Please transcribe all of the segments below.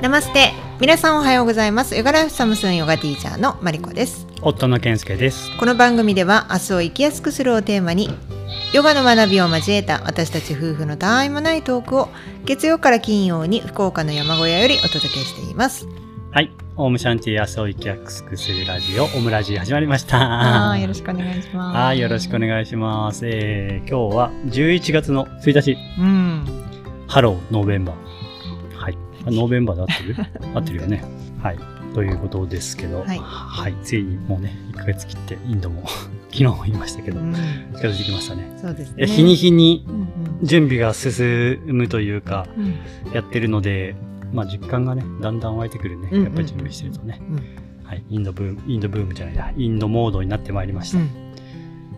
ナマステ皆さんおはようございますヨガライフサムスンヨガティーチャーのマリコです夫の健介です。この番組では明日を生きやすくするをテーマにヨガの学びを交えた私たち夫婦のたわいもないトークを月曜から金曜に福岡の山小屋よりお届けしていますはい。オウムシャンティ明日を生きやすくするラジオ、オムラジ始まりました。あーよろしくお願いしますはい、よろしくお願いします。えー、今日は11月の1日、うんHello, November。November で合ってる？合ってるよね。はい。ということですけど、はいはい。ついにもうね、1ヶ月切って、インドも、昨日も言いましたけどう、ん近づいてきましたね。そうですねえ日に日に準備が進むというか、うんやってるので、まあ実感がね、だんだん湧いてくるね。やっぱり準備してるとね。うんはい。インドブーム、インドブームじゃないや、インドモードになってまいりました。うん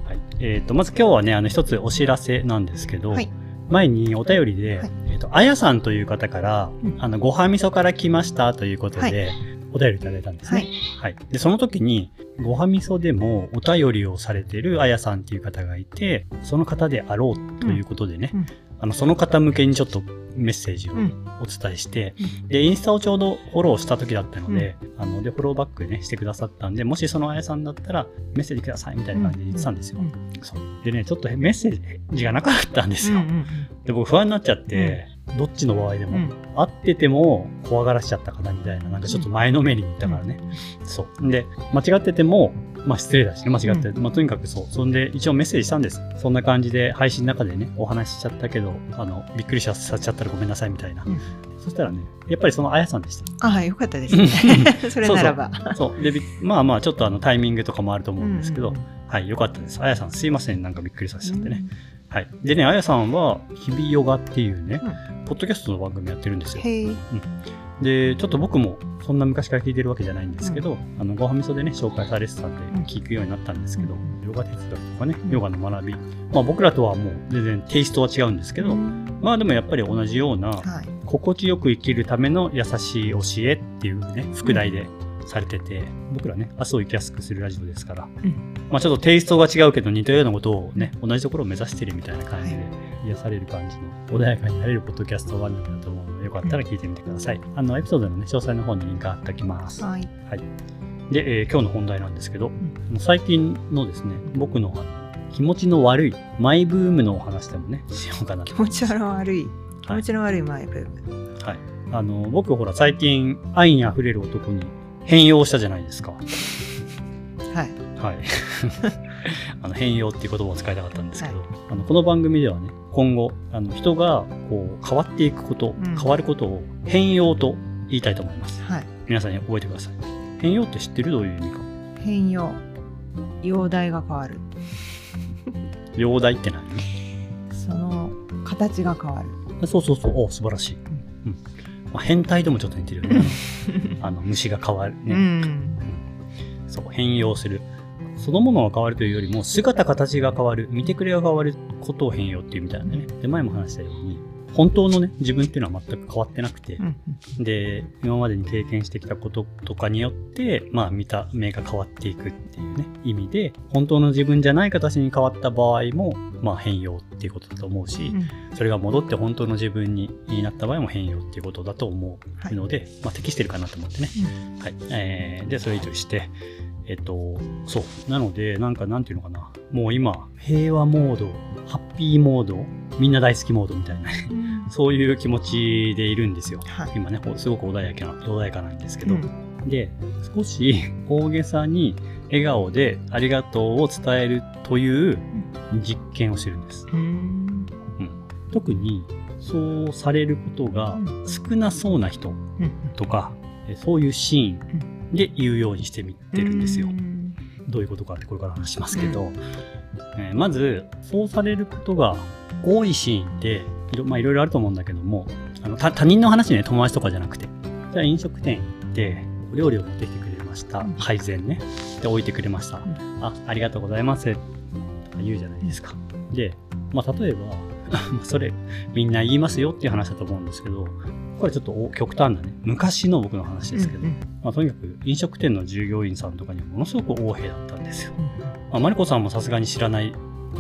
はい。えっ、と、まず今日はね、あの、一つお知らせなんですけど、はい前にお便りで、はいと、あやさんという方から、うん。あの、ごはみそから来ましたということで、はい。お便りいただいたんですはね。い。はい。で、その時に、ごはみそでもお便りをされてるあやさんっていう方がいて、その方であろうということでね、うん。うん。あの、その方向けにちょっとメッセージをうん。お伝えして、うん。で、インスタをちょうどフォローした時だったので、あの、で、フォローバックね、してくださったんで、もしそのあやさんだったら、メッセージくださいみたいな感じで言ってたんですよ。うん。そう。でね、ちょっとメッセージがなかったんですよ。うんうんで、僕不安になっちゃって、どっちの場合でも、うん。会ってても怖がらしちゃったかなみたいな、なんかちょっと前のめりに言ったからね。そう。で、間違ってても、まあ失礼だしね、間違って、まあとにかくそう。そんで、一応メッセージしたんです。そんな感じで配信の中でね、お話ししちゃったけど、あの、びっくりさせちゃったらごめんなさいみたいな。うんそしたらね、やっぱりそのあやさんでした。あはいよかったですね それならばそう。で、びまあまあ、ちょっとあのタイミングとかもあると思うんですけど、うんうんはい、よかったです。あやさん、すいません。なんかびっくりさせちゃってね。はい。でね、あやさんは、日々ヨガっていうね、ポッドキャストの番組やってるんですよ。へえで、ちょっと僕もそんな昔から聞いてるわけじゃないんですけど、あの、ごはみそでね、紹介されてたんで、聞くようになったんですけど、ヨガ哲学とかね、ヨガの学び。まあ僕らとはもう全然テイストは違うんですけど、まあでもやっぱり同じような、はい。心地よく生きるための優しい教えっていうね、副題でされてて、僕らね、明日を生きやすくするラジオですから、うんまあちょっとテイストが違うけど似たようなことをね、同じところを目指してるみたいな感じでは癒される感じの穏やかになれるポッドキャスト番組だと思うので、よかったら聞いてみてください。あの、エピソードのね、詳細の方にリンク貼っておきます。はいはい。で、えー今日の本題なんですけど、最近のですね、僕の気持ちの悪いマイブームのお話でもね、しようかなと気持ちの悪い気持ちの悪いマイブームはい。あの、僕ほら最近愛に溢れる男に変容したじゃないですか。はいはい。あの、変容っていう言葉を使いたかったんですけど、あの、この番組ではね、今後、あの、人がこう変わっていくこと、うん変わることを変容と言いたいと思います。はい皆さんに覚えてください。変容って知ってるどういう意味か？変容容体が変わる容体って何？その形が変わるそうそうそう。お素晴らしい。うん。まあ、変態ともちょっと似てるよね。あの、虫が変わるね。うんそう、変容する。そのものが変わるというよりも、姿形が変わる、見てくれが変わることを変容っていうみたいなんでね。で、前も話したように、本当のね、自分っていうのは全く変わってなくてう、んで、今までに経験してきたこととかによって、まあ見た目が変わっていくっていうね、意味で、本当の自分じゃない形に変わった場合も、まあ変容っていうことだと思うし、うんそれが戻って本当の自分になった場合も変容っていうことだと思うので、まあ適してるかなと思ってね。はい。えー、で、それ以上して、えっと、そう。なので、なんか、なんていうのかな。もう今、平和モード、ハッピーモード、みんな大好きモードみたいな、うんそういう気持ちでいるんですよ。はい今ね、ほすごく穏やかな、穏やかなんですけど。うんで、少し大げさに笑顔でありがとうを伝えるという実験をしてるんです。うん特に、そうされることが少なそうな人うんとか、えそういうシーンで言うようにしてみてるんですよ。うんどういうことかってこれから話しますけど、えーまず、そうされることが多いシーンって、いろ,、まあ、いろいろあると思うんだけども、あの他他人の話ね、友達とかじゃなくて、じゃあ飲食店行って、お料理を持ってきてくれました。うん配膳ね。で、置いてくれました。んあ、ありがとうございます。とか言うじゃないですか。で、まあ、例えば、それ、みんな言いますよっていう話だと思うんですけど、これちょっとお極端なね、昔の僕の話ですけど、うんまあ、とにかく飲食店の従業員さんとかにはものすごく横柄だったんですよ。うんまあ、マリコさんもさすがに知らない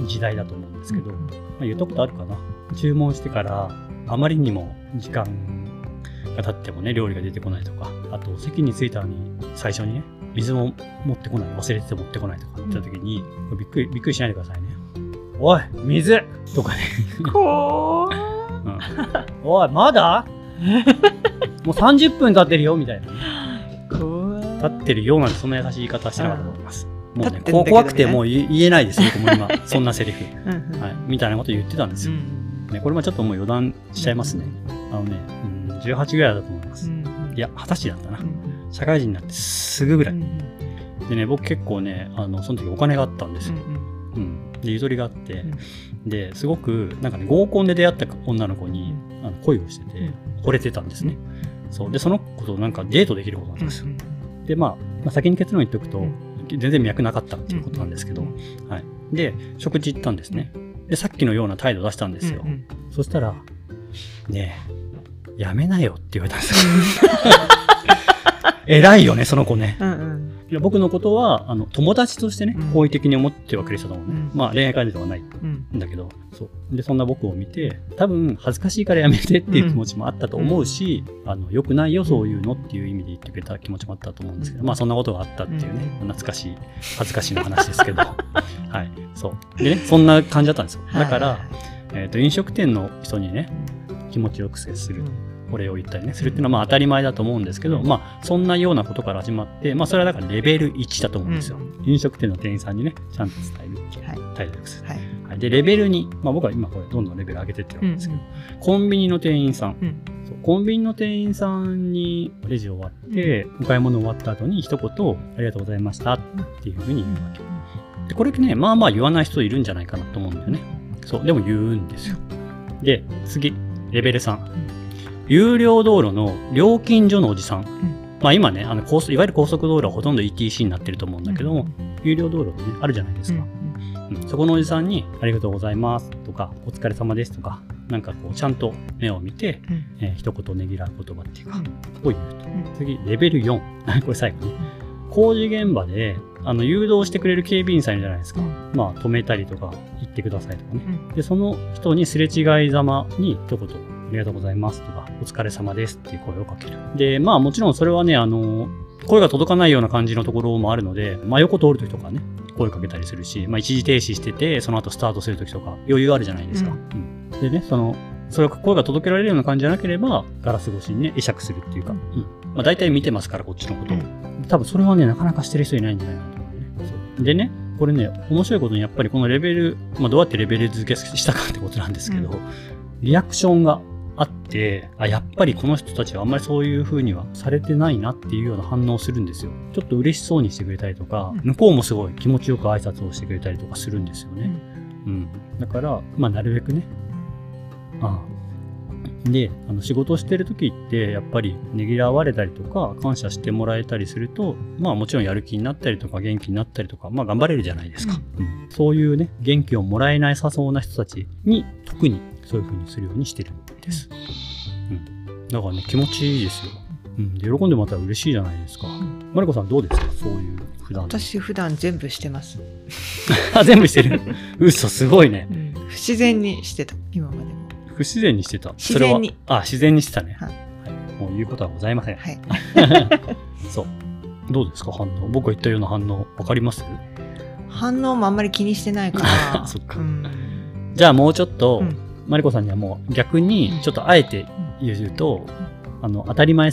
時代だと思うんですけど、まあ、言ったことあるかな。注文してからあまりにも時間が経ってもね、料理が出てこないとか、あと席に着いたのに最初にね、水も持ってこない、忘れてて持ってこないとか言った時に、びっくり、びっくりしないでくださいね。おい、水とかね。こううんおい、まだ？もう30分経ってるよみたいなね。経ってるようなんてそんな優しい言い方はしてなかったと思います。もうね、怖くてもう言言えないです、僕も今、そんなセリフ。うんうんはい。みたいなこと言ってたんですよ。ね、これもちょっともう余談しちゃいますね。あのね、うん、18ぐらいだと思います。いや、20歳だったな。社会人になってすぐぐらい。でね、僕結構ね、あの、その時お金があったんですよ。うん。で、ゆとりがあって、で、すごく、なんかね、合コンで出会った女の子に、あの恋をしてて、惚れてたんですね。そう。で、その子となんかデートできることなんですよ。で、まあ、まあ、先に結論言っておくと、全然脈なかったっていうことなんですけど、はい。で、食事行ったんですね。で、さっきのような態度出したんですよ。そしたら、ねえ、やめなよって言われたんですよ。偉いよね、その子ね。いや僕のことは、あの、友達としてねうん、好意的に思ってはくれてたと思うね。うんまあ、恋愛関係ではないんだけど、そう。で、そんな僕を見て、多分、恥ずかしいからやめてっていう気持ちもあったと思うし、あの、良くないよ、そういうのっていう意味で言ってくれた気持ちもあったと思うんですけど、うんまあ、そんなことがあったっていうね、うん懐かしい、恥ずかしいの話ですけど、はい。そう。でね、そんな感じだったんですよ。だから、えっ、と、飲食店の人にね、気持ちよく接する。お礼を言ったりね、するっていうのはまあ当たり前だと思うんですけど、うんまあそんなようなことから始まって、まあそれはだからレベル1だと思うんですよ。うん飲食店の店員さんにね、ちゃんと伝えるはい態度よくする。はい。はい、で、レベル2、まあ僕は今これどんどんレベル上げてってるわけですけど、コンビニの店員さん、うんそうコンビニの店員さんにレジ終わって、お買い物終わった後に一言、ありがとうございましたっていうふうに言うわけ。で、これね、まあまあ言わない人いるんじゃないかなと思うんだよね。そう、でも言うんですよ。で、次、レベル3。有料道路の料金所のおじさん。まあ今ね、あの高速いわゆる高速道路はほとんど ETC になってると思うんだけども、有料道路ってね、あるじゃないですか。うんそこのおじさんに、ありがとうございますとか、お疲れ様ですとか、なんかこう、ちゃんと目を見て、えー一言ねぎらう言葉っていうか、を言うと。次、レベル4。これ最後ね。工事現場で、あの、誘導してくれる警備員さんいるじゃないですか。まあ、止めたりとか、行ってくださいとかね。で、その人にすれ違いざまに一言、ありがとうございますとか、お疲れ様ですっていう声をかける。で、まあもちろんそれはね、あの、声が届かないような感じのところもあるので、まあ横通る時とかね、声かけたりするし、まあ一時停止してて、その後スタートする時とか余裕あるじゃないですか。うんでね、その、それが声が届けられるような感じじゃなければ、ガラス越しにね、会釈するっていうか、うん。まあ大体見てますから、こっちのことを。多分それはね、なかなかしてる人いないんじゃないかなと思うね。でね、これね、面白いことにやっぱりこのレベル、まあどうやってレベル付けしたかってことなんですけど、うリアクションがあって、あ、やっぱりこの人たちはあんまりそういう風にはされてないなっていうような反応をするんですよ。ちょっと嬉しそうにしてくれたりとか、うん向こうもすごい気持ちよく挨拶をしてくれたりとかするんですよね。うん。だから、まあなるべくね、ああで、あの仕事をしてる時って、やっぱりねぎらわれたりとか、感謝してもらえたりすると、まあもちろんやる気になったりとか、元気になったりとか、まあ頑張れるじゃないですか。うんそういうね、元気をもらえないさそうな人たちに、特にそういう風にするようにしてるんです。うん。だからね、気持ちいいですよ。うん。で喜んでもらったら嬉しいじゃないですか。マリコさんどうですか？そういう普段。私普段全部してます。あ、全部してる？嘘、すごいね。不自然にしてた、今までも。不自然にしてた。自然にそれはあ、自然にしてたね。ははいい。もう言うことはございません。はい。そう。どうですか？反応。僕が言ったような反応、わかります？反応もあんまり気にしてないから。そっかうんじゃあもうちょっと、うんマリコさんにはもう逆に、ちょっとあえて言うと、あの、当たり前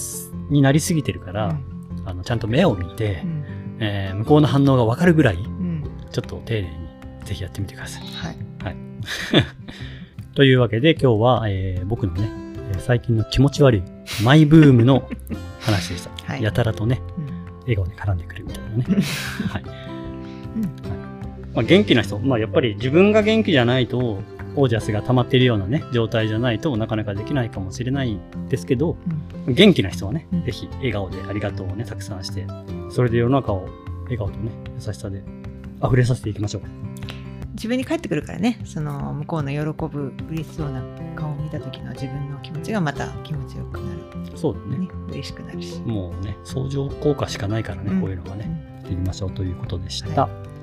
になりすぎてるから、あの、ちゃんと目を見て、うん。えー向こうの反応がわかるぐらい、うん。ちょっと丁寧に、ぜひやってみてください。はい。というわけで今日は、えー僕のね、えー最近の気持ち悪いマイブームの話でした。はい。やたらとね、うん。笑顔で絡んでくるみたいなね。はい。うん。まあ、元気な人、まあ、やっぱり自分が元気じゃないと、オージャスが溜まっているようなね、状態じゃないとなかなかできないかもしれないんですけど、元気な人はねうん、ぜひ笑顔でありがとうをね、たくさんして、それで世の中を笑顔とね、優しさで溢れさせていきましょう。自分に返ってくるからねその向こうの喜ぶ嬉しそうな顔を見た時の自分の気持ちがまた気持ちよくなそうだね。る、ね、嬉しくなるし、もうね、相乗効果しかないからね、うんこういうのがね。やっていきましょうということでした。はい。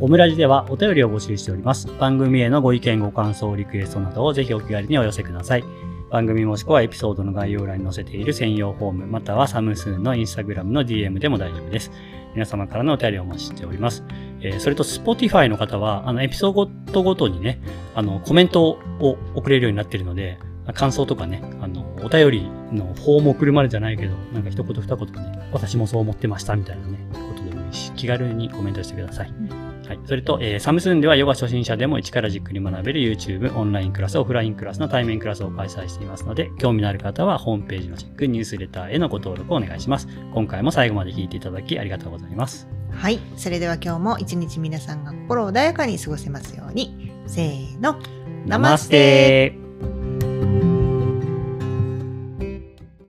オムラジではお便りを募集しております。番組へのご意見、ご感想、リクエストなどをぜひお気軽にお寄せください。番組もしくはエピソードの概要欄に載せている専用フォーム、またはサムスンのインスタグラムの DM でも大丈夫です。皆様からのお便りをお待ちしております。えー、それと Spotify の方は、あの、エピソードごとにね、あの、コメントを送れるようになっているので、感想とかね、あの、お便りのフォーム送るまでじゃないけど、なんか一言二言ね、私もそう思ってましたみたいなね、ことでもいいし、気軽にコメントしてください。はい。それと、えー、サムスンではヨガ初心者でも一からじっくり学べる YouTube、オンラインクラス、オフラインクラスの対面クラスを開催していますので、興味のある方はホームページのチェック、ニュースレターへのご登録をお願いします。今回も最後まで聞いていただきありがとうございます。はい。それでは今日も一日皆さんが心穏やかに過ごせますように。せーの。ナマステ